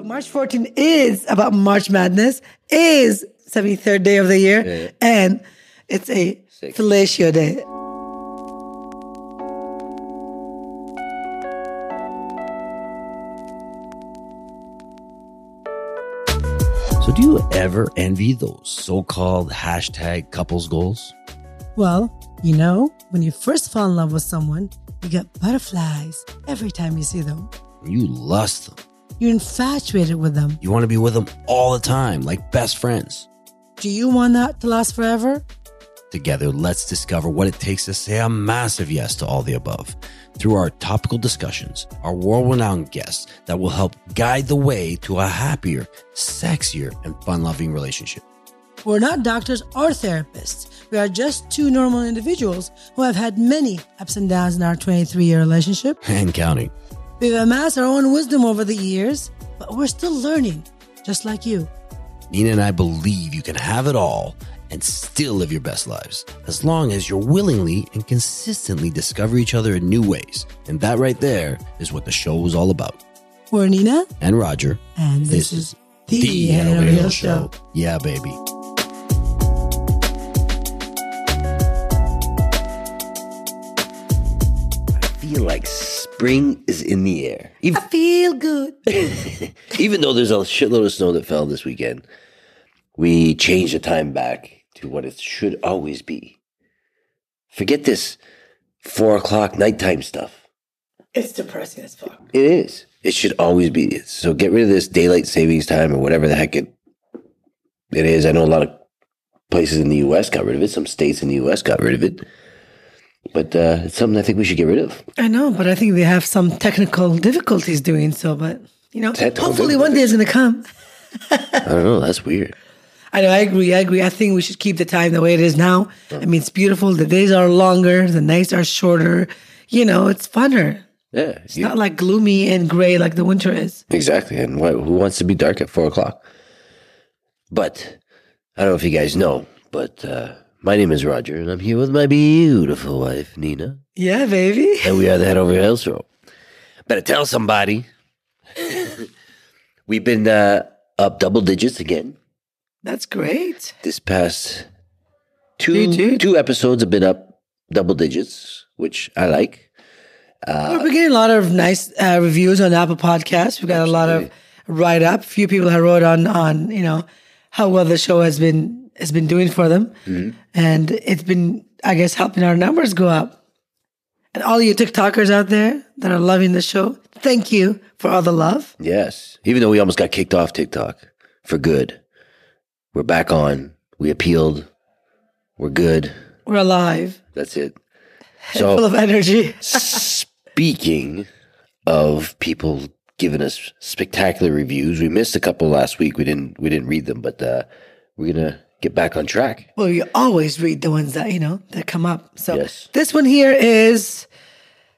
So March 14 is about March Madness, is 73rd day of the year, Yeah. and it's a Sick. fellatio day. So, do you ever envy those so called hashtag couples goals? Well, you know, when you first fall in love with someone, you get butterflies every time you see them. You lust them. You're infatuated with them. You want to be with them all the time, like best friends. Do you want that to last forever? Together, let's discover what it takes to say a massive yes to all the above through our topical discussions, our world renowned guests that will help guide the way to a happier, sexier, and fun loving relationship. We're not doctors or therapists. We are just two normal individuals who have had many ups and downs in our 23 year relationship. And counting. We've amassed our own wisdom over the years, but we're still learning, just like you. Nina and I believe you can have it all and still live your best lives as long as you're willingly and consistently discover each other in new ways. And that right there is what the show is all about. We're Nina, And Roger, and this, this, is the, the Head Over Heels show. Show. Yeah, baby. I feel like spring is in the air. Even, I feel good. even though there's a shitload of snow that fell this weekend, we changed the time back to what it should always be. Forget this four o'clock nighttime stuff. It's depressing as fuck. It is. It should always be. So get rid of this daylight savings time or whatever the heck it it is. I know a lot of places in the U.S. got rid of it. Some states in the U.S. got rid of it. But uh, it's something I think we should get rid of. I know, but I think they have some technical difficulties doing so. But, you know, Technical hopefully one day is going to come. I don't know. That's weird. I know, I agree. I agree. I think we should keep the time the way it is now. I mean, it's beautiful. The days are longer, the nights are shorter. You know, it's funner. Yeah. It's not like gloomy and gray like the winter is. Exactly. And who wants to be dark at four o'clock? But I don't know if you guys know, but uh, my name is Roger, and I'm here with my beautiful wife, Nina. Yeah, baby. And we are the Head Over Heels show. Better tell somebody. We've been uh, up double digits again. That's great. This past two two episodes have been up double digits, which I like. We're getting a lot of nice uh, reviews on Apple Podcasts. We've got a lot of write up. Few people have wrote on on you know how well the show has been has been doing for them, and it's been I guess helping our numbers go up. And all you TikTokers out there that are loving the show, thank you for all the love. Yes. Even though we almost got kicked off TikTok for good. We're back on. We appealed. We're good. We're alive, That's it. So, full of energy. speaking of people giving us spectacular reviews, we missed a couple last week. We didn't we didn't read them, but uh, we're gonna get back on track. Well, you always read the ones that you know that come up. So Yes. this one here is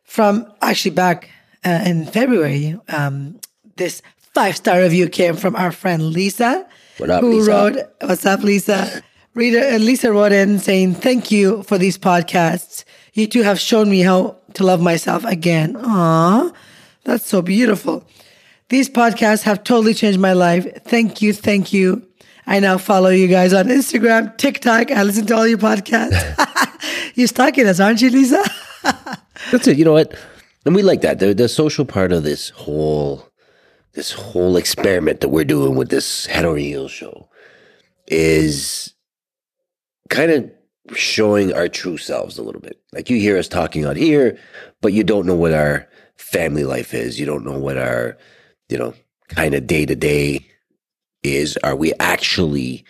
from actually back uh, in February. Um, this five star review came from our friend Lisa, What up, who Lisa? wrote, "What's up, Lisa?" Reader uh, Lisa wrote in saying, "Thank you for these podcasts. You two have shown me how to love myself again. Aw, that's so beautiful. These podcasts have totally changed my life. Thank you, thank you." I now follow you guys on Instagram, TikTok. I listen to all your podcasts. You're stalking us, aren't you, Lisa? That's it. You know what? And we like that. The, the social part of this whole this whole experiment that we're doing with this Head Over Heels show is kind of showing our true selves a little bit. Like you hear us talking on here, but you don't know what our family life is. You don't know what our, you know, kind of day to day is. Are we actually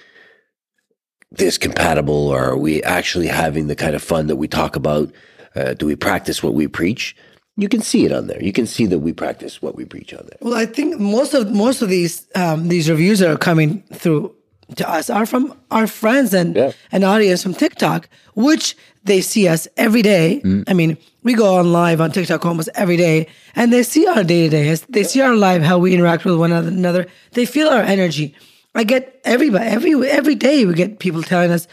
this compatible or are we actually having the kind of fun that we talk about? Uh, do we practice what we preach? You can see it on there. You can see that we practice what we preach on there. Well, I think most of most of these um, these reviews that are coming through to us are from our friends and Yeah. an audience from TikTok, which they see us every day. Mm. I mean, we go on live on TikTok almost every day, and they see our day to day. They see our live, how we interact with one another. They feel our energy. I get everybody every every day. We get people telling us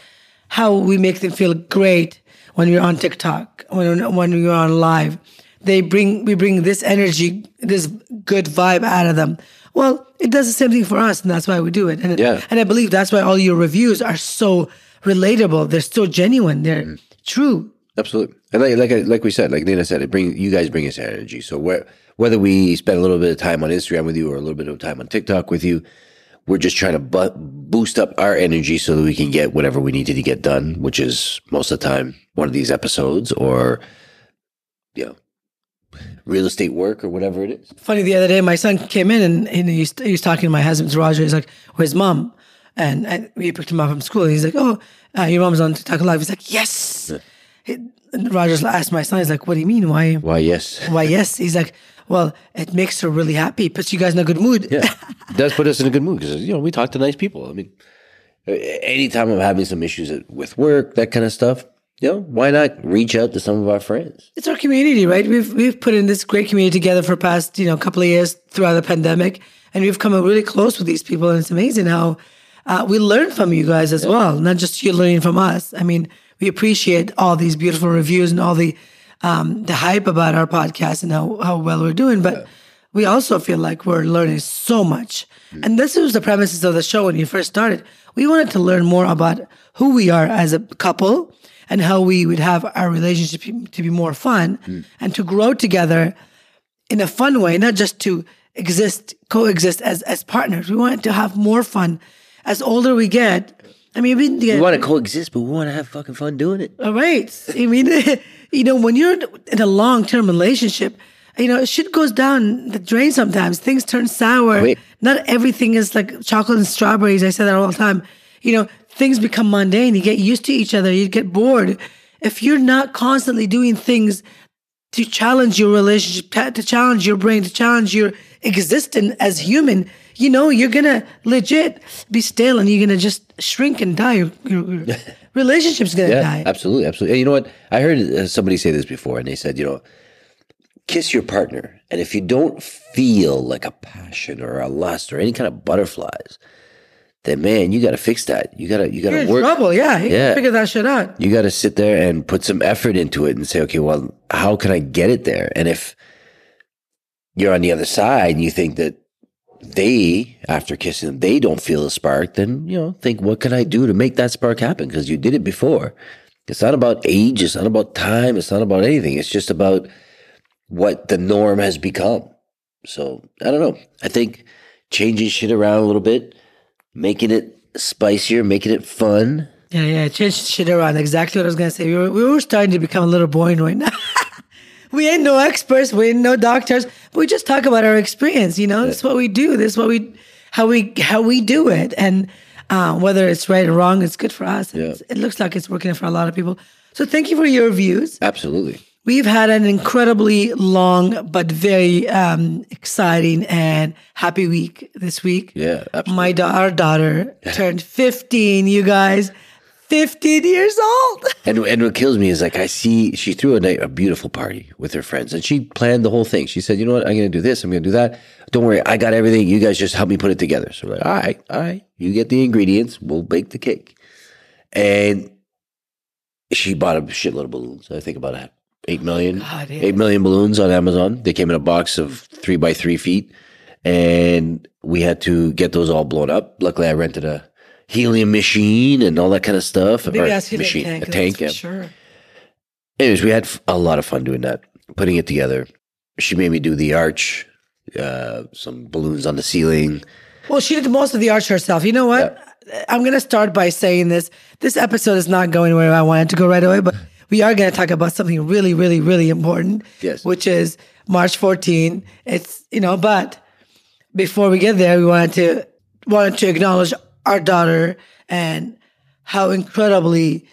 how we make them feel great when we're on TikTok, when when we're on live. They bring we bring this energy, this good vibe out of them Well, it does the same thing for us, and that's why we do it. And Yeah. and I believe that's why all your reviews are so relatable. They're so genuine. They're Mm. True. Absolutely. And like like like we said, like Nina said, it bring you guys bring us energy. So where, whether we spend a little bit of time on Instagram with you or a little bit of time on TikTok with you, we're just trying to bu- boost up our energy so that we can get whatever we needed to get done, which is most of the time one of these episodes or you know real estate work or whatever it is. Funny, the other day, my son came in and, and he, was, he was talking to my husband, Roger. He's like, "Where's mom?" And, and we picked him up from school. He's like, "Oh, uh, your mom's on TikTok live." He's like, "Yes." He, and Roger asked my son, "He's like, what do you mean? Why? Why? Yes, Why? Yes." He's like, "Well, it makes her really happy. Puts you guys in a good mood." yeah, it does put us in a good mood because you know we talk to nice people. I mean, anytime I'm having some issues with work, that kind of stuff, you know, why not reach out to some of our friends? it's our community, right? We've we've put in this great community together for past you know couple of years throughout the pandemic, and we've come really close with these people. And it's amazing how uh, we learn from you guys as well, not just you learning from us. I mean, we appreciate all these beautiful reviews and all the um, the hype about our podcast and how how well we're doing, but. We also feel like we're learning so much. And this was the premises of the show when you first started. We wanted to learn more about who we are as a couple and how we would have our relationship to be more fun and to grow together in a fun way, not just to exist, coexist as as partners. We wanted to have more fun. As older we get, I mean, we, We want to coexist, but we want to have fucking fun doing it. all right. I mean, you know, when you're in a long term relationship, you know, shit goes down the drain sometimes. Things turn sour. Wait. Not everything is like chocolate and strawberries. I say that all the time. You know, things become mundane. You get used to each other. You get bored. If you're not constantly doing things to challenge your relationship, to challenge your brain, to challenge your existence as human, you know, you're gonna legit be stale and you're gonna just shrink and die. Your, your, relationship's gonna Yeah, die. absolutely, absolutely. And you know what? I heard uh, somebody say this before, and they said, you know, kiss your partner, and if you don't feel like a passion or a lust or any kind of butterflies, then man, you got to fix that. You gotta, you You're gotta in work. trouble. Yeah, you Yeah. figure that shit out. You got to sit there and put some effort into it and say, okay, well, how can I get it there? And if you're on the other side and you think that they, after kissing them, they don't feel a spark, then, you know, think, what can I do to make that spark happen? Because you did it before. It's not about age. It's not about time. It's not about anything. It's just about what the norm has become. So I don't know. I think changing shit around a little bit, making it spicier, making it fun. Yeah, yeah. Change shit around. Exactly what I was gonna say. We were, we were starting to become a little boring right now. we ain't no experts. We ain't no doctors. We just talk about our experience. You know, that's what we do. This is what we, how we, how we do it. And uh, whether it's right or wrong, it's good for us. Yeah. It looks like it's working for a lot of people. So thank you for your views. Absolutely. We've had an incredibly long but very um, exciting and happy week this week. Yeah, absolutely. My da- our daughter turned 15, you guys. 15 years old. And and what kills me is like I see she threw a night a beautiful party with her friends and she planned the whole thing. She said, "You know what? I'm going to do this. I'm going to do that. Don't worry, I got everything. You guys just help me put it together." So we're like, "All right, all right. You get the ingredients. We'll bake the cake." And she bought a shitload of balloons. I think about a eight million, oh, God, yeah. eight million balloons on Amazon. They came in a box of three by three feet, and we had to get those all blown up. Luckily, I rented a helium machine and all that kind of stuff. Maybe Or ask you machine, tank. a tank. Yeah. Sure. Anyways, we had a lot of fun doing that, putting it together. She made me do the arch, uh, some balloons on the ceiling. Well, she did most of the arch herself. You know what? I'm going to start by saying this. This episode is not going where I wanted to go right away, but we are going to talk about something really, really, really important. Yes. Which is March 14. It's, you know, but before we get there, we wanted to wanted to acknowledge our daughter and how incredibly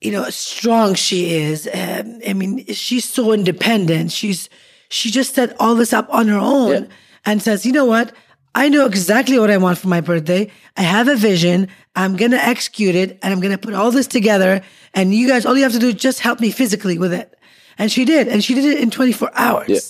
you know strong she is. Um, i mean she's so independent. She's she just set all this up on her own Yeah. and says you know what? I know exactly what i want for my birthday. I have a vision. I'm gonna execute it and i'm gonna put all this together. And you guys all you have to do is just help me physically with it. And she did. And she did it in 24 hours. Yeah.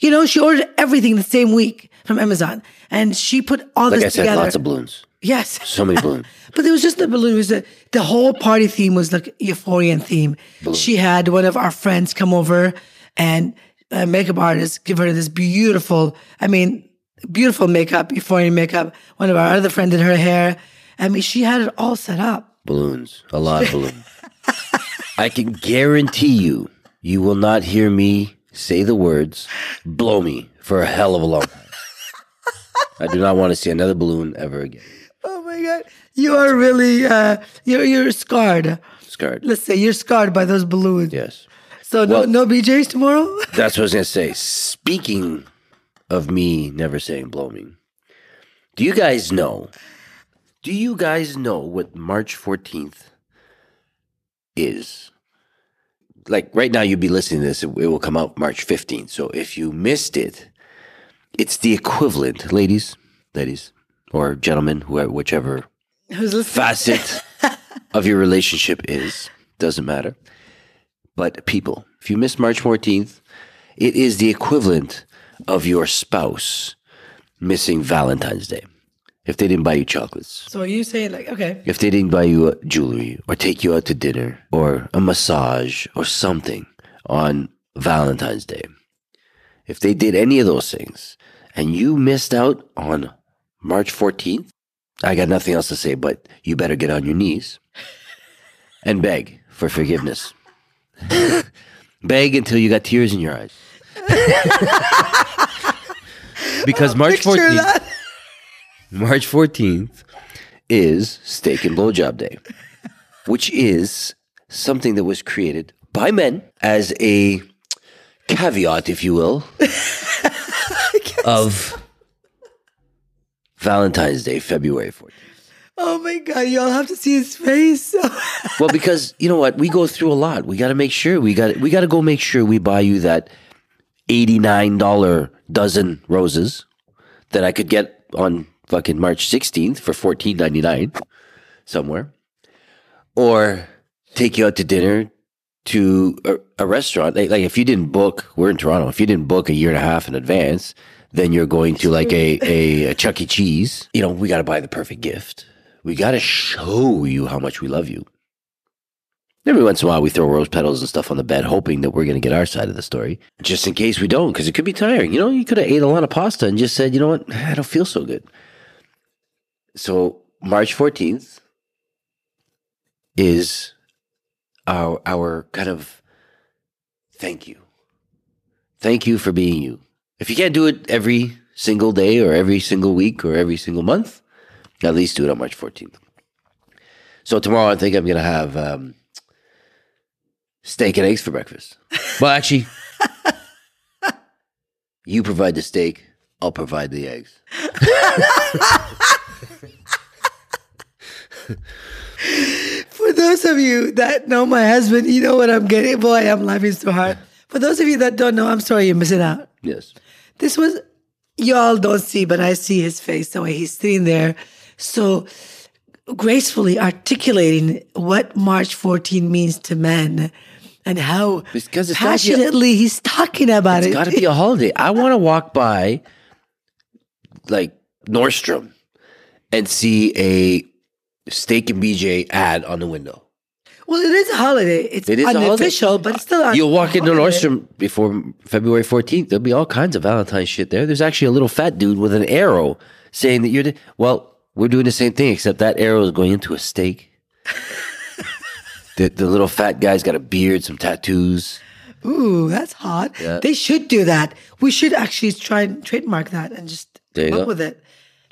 you know she ordered everything the same week from amazon and she put all Like I this said, together lots of balloons. yes So many balloons. but it was just the balloon. It was the, the whole party theme was like euphorian theme. She had one of our friends come over and a makeup artist give her this beautiful. I mean, beautiful makeup any makeup. One of our other friends did her hair. I mean, she had it all set up. Balloons, a lot of balloons. I can guarantee you, you will not hear me say the words "blow me" for a hell of a long time. I do not want to see another balloon ever again. Oh my god, you are really uh, you're you're scarred. Scarred. Let's say you're scarred by those balloons. Yes. So no Well- no BJ's tomorrow. That's what I was to say. Speaking of me never saying blow me, do you guys know? Do you guys know what March 14th is? Like right now, you'd be listening to this, it, it will come out March 15th. So if you missed it, it's the equivalent, ladies, ladies, or gentlemen, whoever, whichever Who's listening? facet of your relationship is. Doesn't matter. But people, if you miss March 14th, it is the equivalent of your spouse missing Valentine's Day. If they didn't buy you chocolates, So you saying like okay? if they didn't buy you jewelry or take you out to dinner or a massage or something on Valentine's Day, if they did any of those things and you missed out on March 14th, I got nothing else to say, but you better get on your knees and beg for forgiveness. beg until you got tears in your eyes. because March 14th, that. March 14th is Steak and Blowjob Day, which is something that was created by men as a caveat, if you will, of Valentine's Day, February 14th. Oh my god, y'all have to see his face. Well, because you know what, we go through a lot. We got to make sure we got we got to go make sure we buy you that eighty nine dollar dozen roses that I could get on fucking March sixteenth for fourteen ninety nine somewhere, or take you out to dinner to a, a restaurant. Like, like if you didn't book, we're in Toronto. If you didn't book a year and a half in advance, then you're going to like a a, a Chuck E. Cheese. You know, we got to buy the perfect gift. We got to show you how much we love you. Every once in a while, we throw rose petals and stuff on the bed, hoping that we're going to get our side of the story, just in case we don't, because it could be tiring. You know, you could have ate a lot of pasta and just said, you know what, I don't feel so good. So March fourteenth is our our kind of thank you, thank you for being you. If you can't do it every single day or every single week or every single month, at least do it on March fourteenth. So tomorrow, I think I'm gonna have um, steak and eggs for breakfast. Well, actually, you provide the steak. I'll provide the eggs. For those of you that know my husband, you know what I'm getting. Boy, I'm laughing so hard. For those of you that don't know, I'm sorry you're missing out. Yes. This was y'all don't see, but I see his face the way he's sitting there, so gracefully articulating what March 14 means to men and how Because it's a- passionately he's talking about It's it. It's got to be a holiday. I want to walk by like Nordstrom and see a steak and BJ ad on the window. Well, it is a holiday. It's It is a holiday. unofficial, but it's still. A You'll walk into. Nordstrom before February 14th. There'll be all kinds of Valentine's shit there. There's actually a little fat dude with an arrow saying that you're, the, well, we're doing the same thing, except that arrow is going into a steak. the, the little fat guy's got a beard, some tattoos. Ooh, that's hot. Yeah. They should do that. We should actually try and trademark that and just There come up go. with it.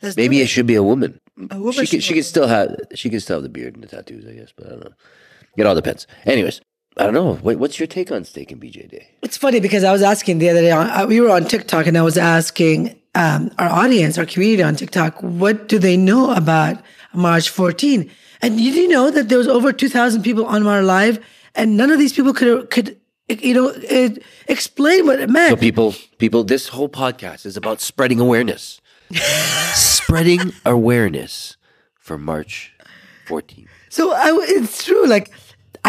Let's Maybe it. it should be a woman. A woman she could, she could still have she could still have the beard and the tattoos, I guess, but I don't know. It all depends. Anyways, I don't know. Wait, what's your take on steak and BJ Day? It's funny because I was asking the other day, on, we were on TikTok and I was asking um, our audience, our community on TikTok, what do they know about March 14? And did you know that there was over 2,000 people on our live and none of these people could, could you know, it, explain what it meant. So people, people, this whole podcast is about spreading awareness, spreading awareness for March 14th. So I, it's true. Like,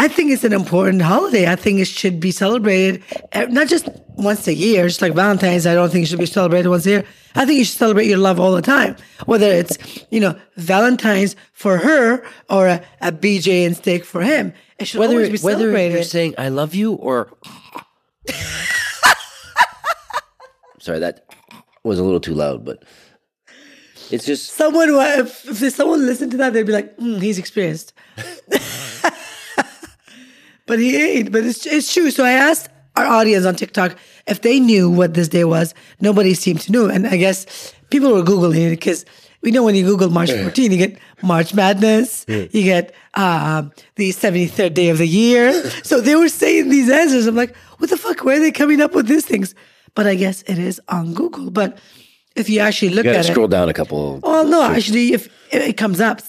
I think it's an important holiday. I think it should be celebrated uh, not just once a year, just like Valentine's. I don't think it should be celebrated once a year. I think you should celebrate your love all the time, whether it's you know Valentine's for her or a, a BJ and steak for him. It should Whether always be celebrated. whether you're saying I love you or sorry that was a little too loud, but it's just Someone, who- if, if someone listened to that, they'd be like, "Hmm, he's experienced. but he ain't. But it's, it's true. So I asked our audience on TikTok if they knew what this day was. Nobody seemed to know. And I guess people were Googling it because we know when you Google March 14, you get March Madness, you get uh, the 73rd day of the year. so they were saying these answers. I'm like, what the fuck? Where are they coming up with these things? But I guess it is on Google. But if you actually look you at it, scroll down a couple. well, no, actually, if it comes up,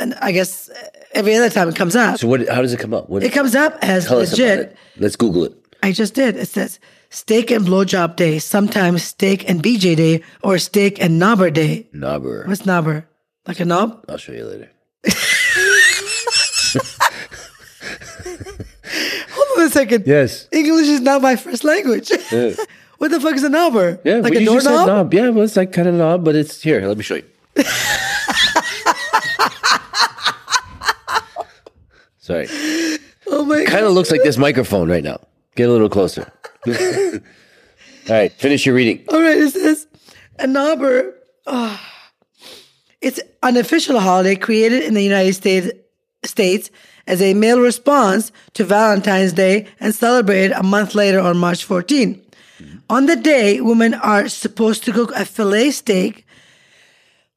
and I guess uh, every other time it comes up, So what? How does it come up? What, it comes up as tell us about legit. it. Let's Google it. I just did. It says steak and blowjob day, sometimes steak and BJ day, or steak and knobber day. Knobber. What's knobber? Like a knob? I'll show you later. Hold on a second. Yes. English is not my first language. what the fuck is a knobber? Yeah, like a you just said doorknob? knob. Yeah, well, it's like kind of knob, but it's here. Let me show you. Sorry, Oh my kind of looks like this microphone right now. Get a little closer. All right, finish your reading. All right, it says a knobber. ah. it's an official holiday created in the United States States as a male response to Valentine's Day and celebrated a month later on March 14. On the day, women are supposed to cook a fillet steak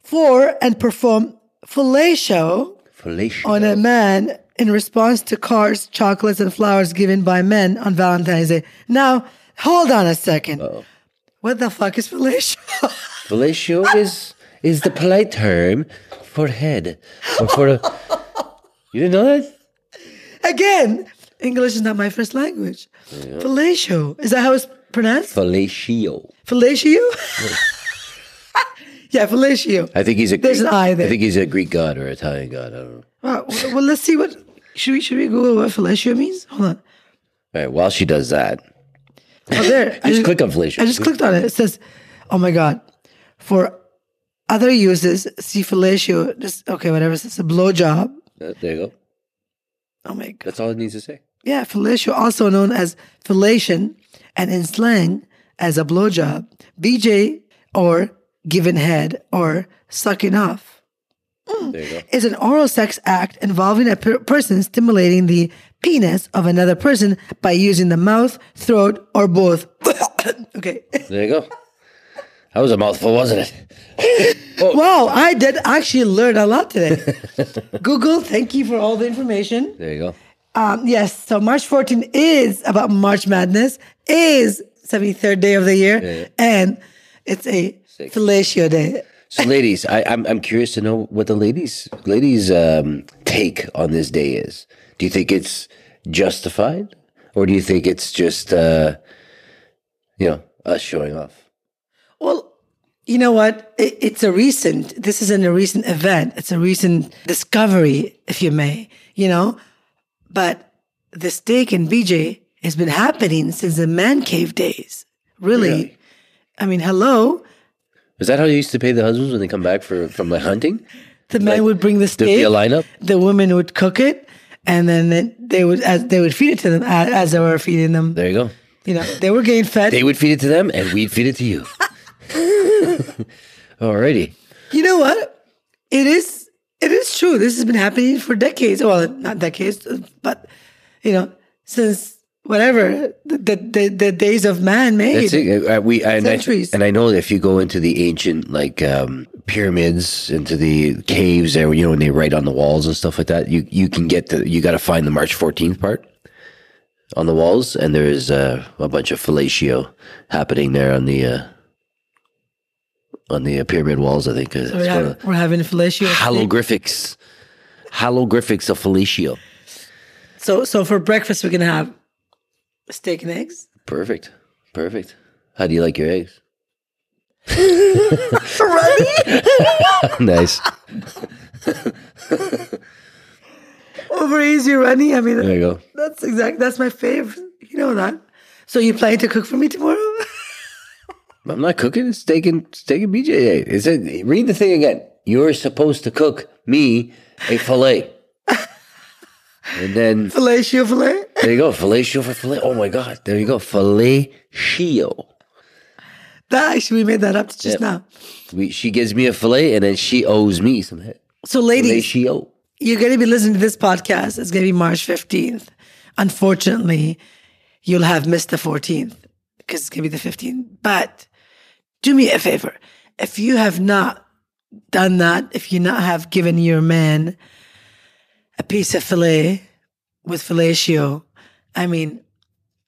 for and perform fellatio Fellatio. on a man in response to cards, chocolates, and flowers given by men on Valentine's Day. Now, hold on a 2nd What the fuck is fellatio? Fellatio is is the polite term for head or for a. You didn't know that? Again, English is not my first language. Fellatio. Is that how it's pronounced? Fellatio. Fellatio? yeah, fellatio. I think he's a. There's Greek, an I there. I think he's a Greek god or Italian god. I don't know. Well, well, let's see what. Should we, should we Google what fellatio means? Hold on. All right. While she does that, Oh, there. I just click on fellatio. I just clicked on it. It says, oh my God. For other uses, see fellatio. Just, okay, whatever. It's a blowjob. Uh, there you go. Oh my God. That's all it needs to say. Yeah, fellatio, also known as fellation, and in slang as a blowjob, BJ, or given head, or sucking off, There you go. Is an oral sex act involving a per- person stimulating the penis of another person by using the mouth, throat, or both. okay. There you go. That was a mouthful, wasn't it? Wow, I did actually learn a lot today. Google, thank you for all the information. There you go. Um, yes, so March 14 is about March Madness, is 73rd day of the year, Yeah. and it's a Sick. fellatio day. So, ladies, I, I'm I'm curious to know what the ladies ladies um, take on this day is. Do you think it's justified, or do you think it's just uh, you know us showing off? Well, you know what? It, it's a recent, this isn't a recent event. It's a recent discovery, if you may, you know? But the steak and BJ has been happening since the man cave days. Really? Really? I mean, hello? Is that how you used to pay the husbands when they come back for from like hunting? The man would bring the steak. There'd be a lineup. the women would cook it and then they would as they would feed it to them as, as they were feeding them There you go. you know they were getting fed They would feed it to them, and we'd feed it to you. Alrighty. you know what it is it is true this has been happening for decades well not decades but you know since whatever the the, the, days of man made That's it. Uh, we and I, Centuries. and I know that if you go into the ancient like um, pyramids, into the caves, there you know when they write on the walls and stuff like that, you you can get the you got to find the March fourteenth part on the walls, and there's uh, a bunch of fellatio happening there on the uh, on the uh, pyramid walls. I think uh, it's we're, having, we're having fellatio haloglyphics, haloglyphics of fellatio. so so for breakfast we're gonna have steak and eggs Perfect, perfect. How do you like your eggs? Runny? nice. over easy runny i mean There you go. That's exact. That's my favorite. You know that. So you planning to cook for me tomorrow? I'm not cooking. It's steak and steak and BJ. It read the thing again. You're supposed to cook me a fillet. And then Fellatio fillet. there you go. Fellatio for fillet. Oh my God. There you go. Fellatio. That actually we made that up just Yep. now. We, she gives me a fillet, and then she owes me some head. So, ladies, owe. you're going to be listening to this podcast. It's going to be March 15th. Unfortunately, you'll have missed the 14th because it's going to be the 15th. But do me a favor. If you have not done that, if you not have given your man a piece of filet with fellatio, I mean,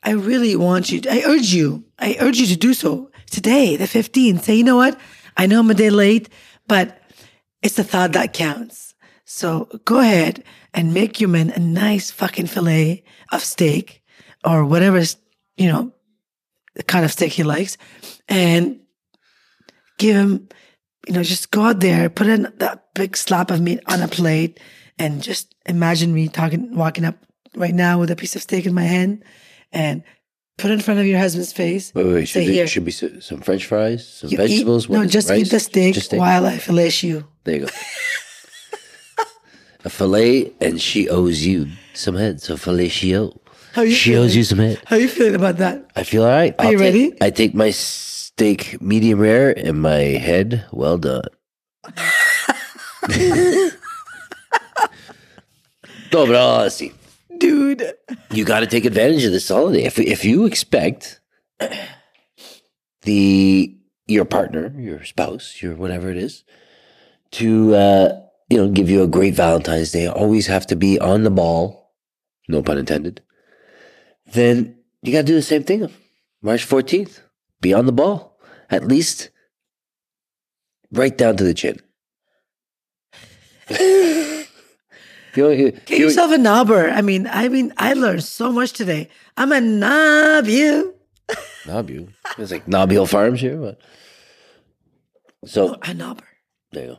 I really want you, I urge you, I urge you to do so today, the 15th. Say, you know what? I know I'm a day late, but it's the thought that counts. So go ahead and make your man a nice fucking fillet of steak or whatever, you know, the kind of steak he likes and give him, you know, just go out there, put in that big slab of meat on a plate and just imagine me talking, walking up right now with a piece of steak in my hand and put it in front of your husband's face. Wait, wait, wait. Should, be, should be some French fries, some You eat- vegetables. no, just rice? eat the steak, steak. while I fillet you. There you go. a fillet, and she owes you some head. So fillet she owe. How you She owes you some head. How you feeling about that? I feel all right. Are you take- ready? I take my steak medium rare and my head well done. no, but all honesty, Dude. you got to take advantage of this holiday. If if you expect the your partner, your spouse, your whatever it is, to uh, you know give you a great Valentine's Day, always have to be on the ball, no pun intended. Then you got to do the same thing. March fourteenth, be on the ball at least, right down to the chin. You you- Get you- yourself a knobber. I mean, I mean, I learned so much today. I'm a knob you. Knob you. It's like Knob Hill Farms here. But. So oh, A knobber. there you go.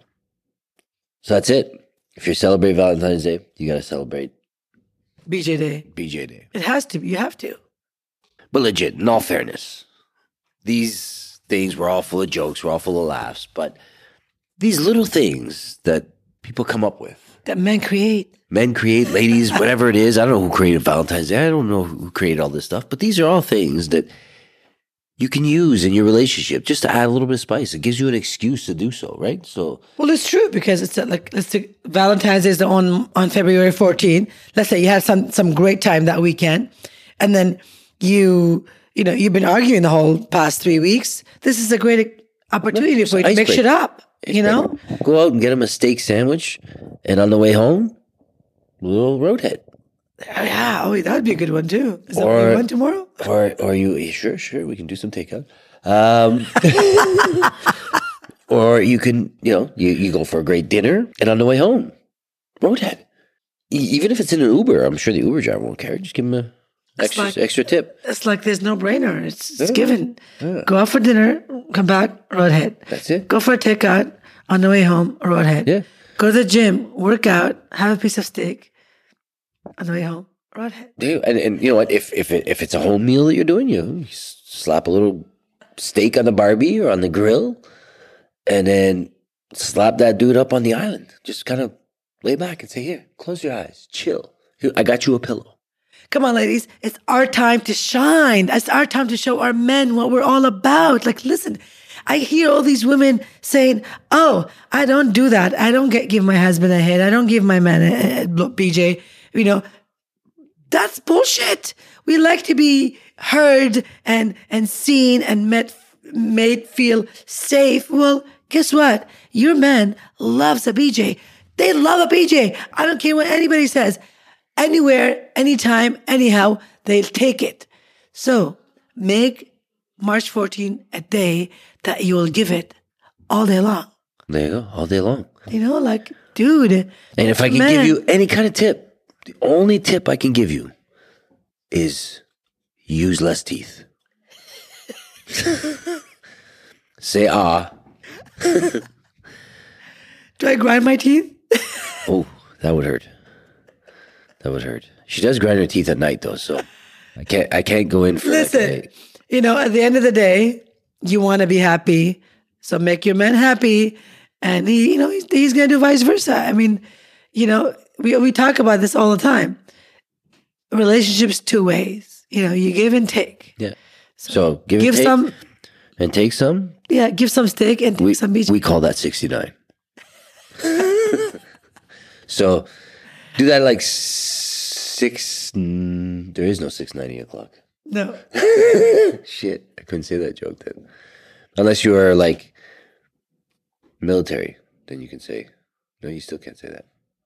So that's it. If you're celebrating Valentine's Day, you got to celebrate BJ Day. BJ Day. It has to. be. You have to. But legit, in all fairness, these things were all full of jokes, we're all full of laughs. But these little things that people come up with, That men create. men create, ladies, whatever it is. I don't know who created Valentine's Day. I don't know who created all this stuff. But these are all things that you can use in your relationship just to add a little bit of spice. It gives you an excuse to do so, right? So Well, it's true because it's uh, like let's say Valentine's Day is on on February 14. Let's say you had some some great time that weekend, and then you you know you've been arguing the whole past three weeks. This is a great opportunity for you to mix it up. You know, go out and get him a steak sandwich, and on the way home, a little roadhead. yeah. Oh, that would be a good one too. Is that what Or- you want tomorrow? Or, or you sure, sure, we can do some takeout. Um, or you can, you know, you, you go for a great dinner, and on the way home, roadhead. E- even if it's in an Uber, I'm sure the Uber driver won't care. Just give him a extra like- extra tip. It's like there's no brainer. It's, it's given. Go out for dinner, come back, roadhead. That's it. Go for a takeout on the way home, roadhead. Yeah. Go to the gym, work out, have a piece of steak on the way home, roadhead. Yeah, and, and you know what? If if it, if it's a home meal that you're doing, you, you slap a little steak on the barbie or on the grill, and then slap that dude up on the island. Just kind of lay back and say, "Here, close your eyes, chill. Here, I got you a pillow." Come on, ladies. It's our time to shine. It's our time to show our men what we're all about. Like, listen, I hear all these women saying, Oh, I don't do that. I don't get, give my husband a hit. I don't give my man a, a BJ. You know, that's bullshit. We like to be heard and, and seen and met, made feel safe. Well, guess what? Your man loves a BJ. They love a BJ. I don't care what anybody says anywhere, anytime, anyhow, they'll take it. So make March 14 a day that you will give it all day long. There you go, all day long. You know, like, dude. And if I can man, give you any kind of tip, the only tip I can give you is use less teeth. Say ah. do I grind my teeth? Oh, that would hurt. That would hurt. She does grind her teeth at night though, so I can't. I can't go in for. like Listen, a- you know, at the end of the day, you want to be happy. So make your man happy. And he, you know, he's, he's going to do vice versa. I mean, you know, we, we talk about this all the time. Relationships two ways. You know, you give and take. yeah. So give, Give and take. some, and take some. Yeah, give some steak and take We, some beach. we call that 69. so do that like six. mm, There is no 690 o'clock. no. Shit, I couldn't say that joke then. Unless you are like military, then you can say. No, you still can't say that.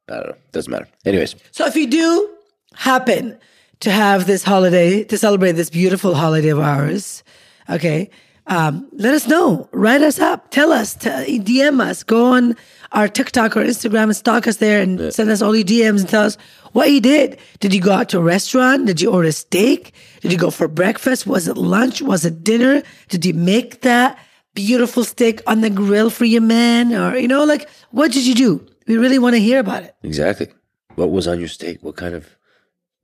I don't know. Doesn't matter. Anyways, So if you do happen to have this holiday, to celebrate this beautiful holiday of ours, okay, um, let us know. Write us up. Tell us. T- DM us. Go on our TikTok or Instagram and stalk us there and send us all your DMs and tell us what you did. Did you go out to a restaurant? Did you order steak? Did you go for breakfast? Was it lunch? Was it dinner? Did you make that beautiful steak on the grill for your man? Or, you know, like, what did you do? We really want to hear about it. exactly. What was on your steak? What kind of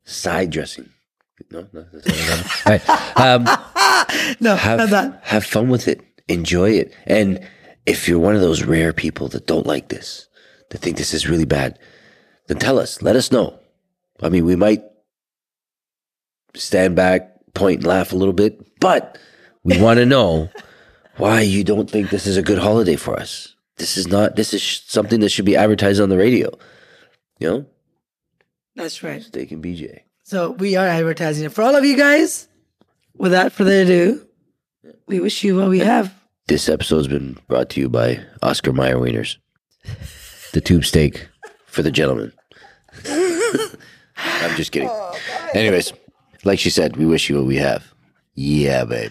side dressing? No, no. Enough. Um, No, have have fun with it. Enjoy it. And if you're one of those rare people that don't like this, that think this is really bad, then tell us. Let us know. I mean, we might stand back, point, and laugh a little bit, but we want to know why you don't think this is a good holiday for us. This is not. This is sh- something that should be advertised on the radio. You know, That's right. steak and BJ. So we are advertising it for all of you guys. Without further ado, we wish you what we have. This episode's been brought to you by Oscar Mayer Wieners. The tube steak for the gentleman. I'm just kidding. Oh, Anyways, like she said, we wish you what we have. Yeah, babe.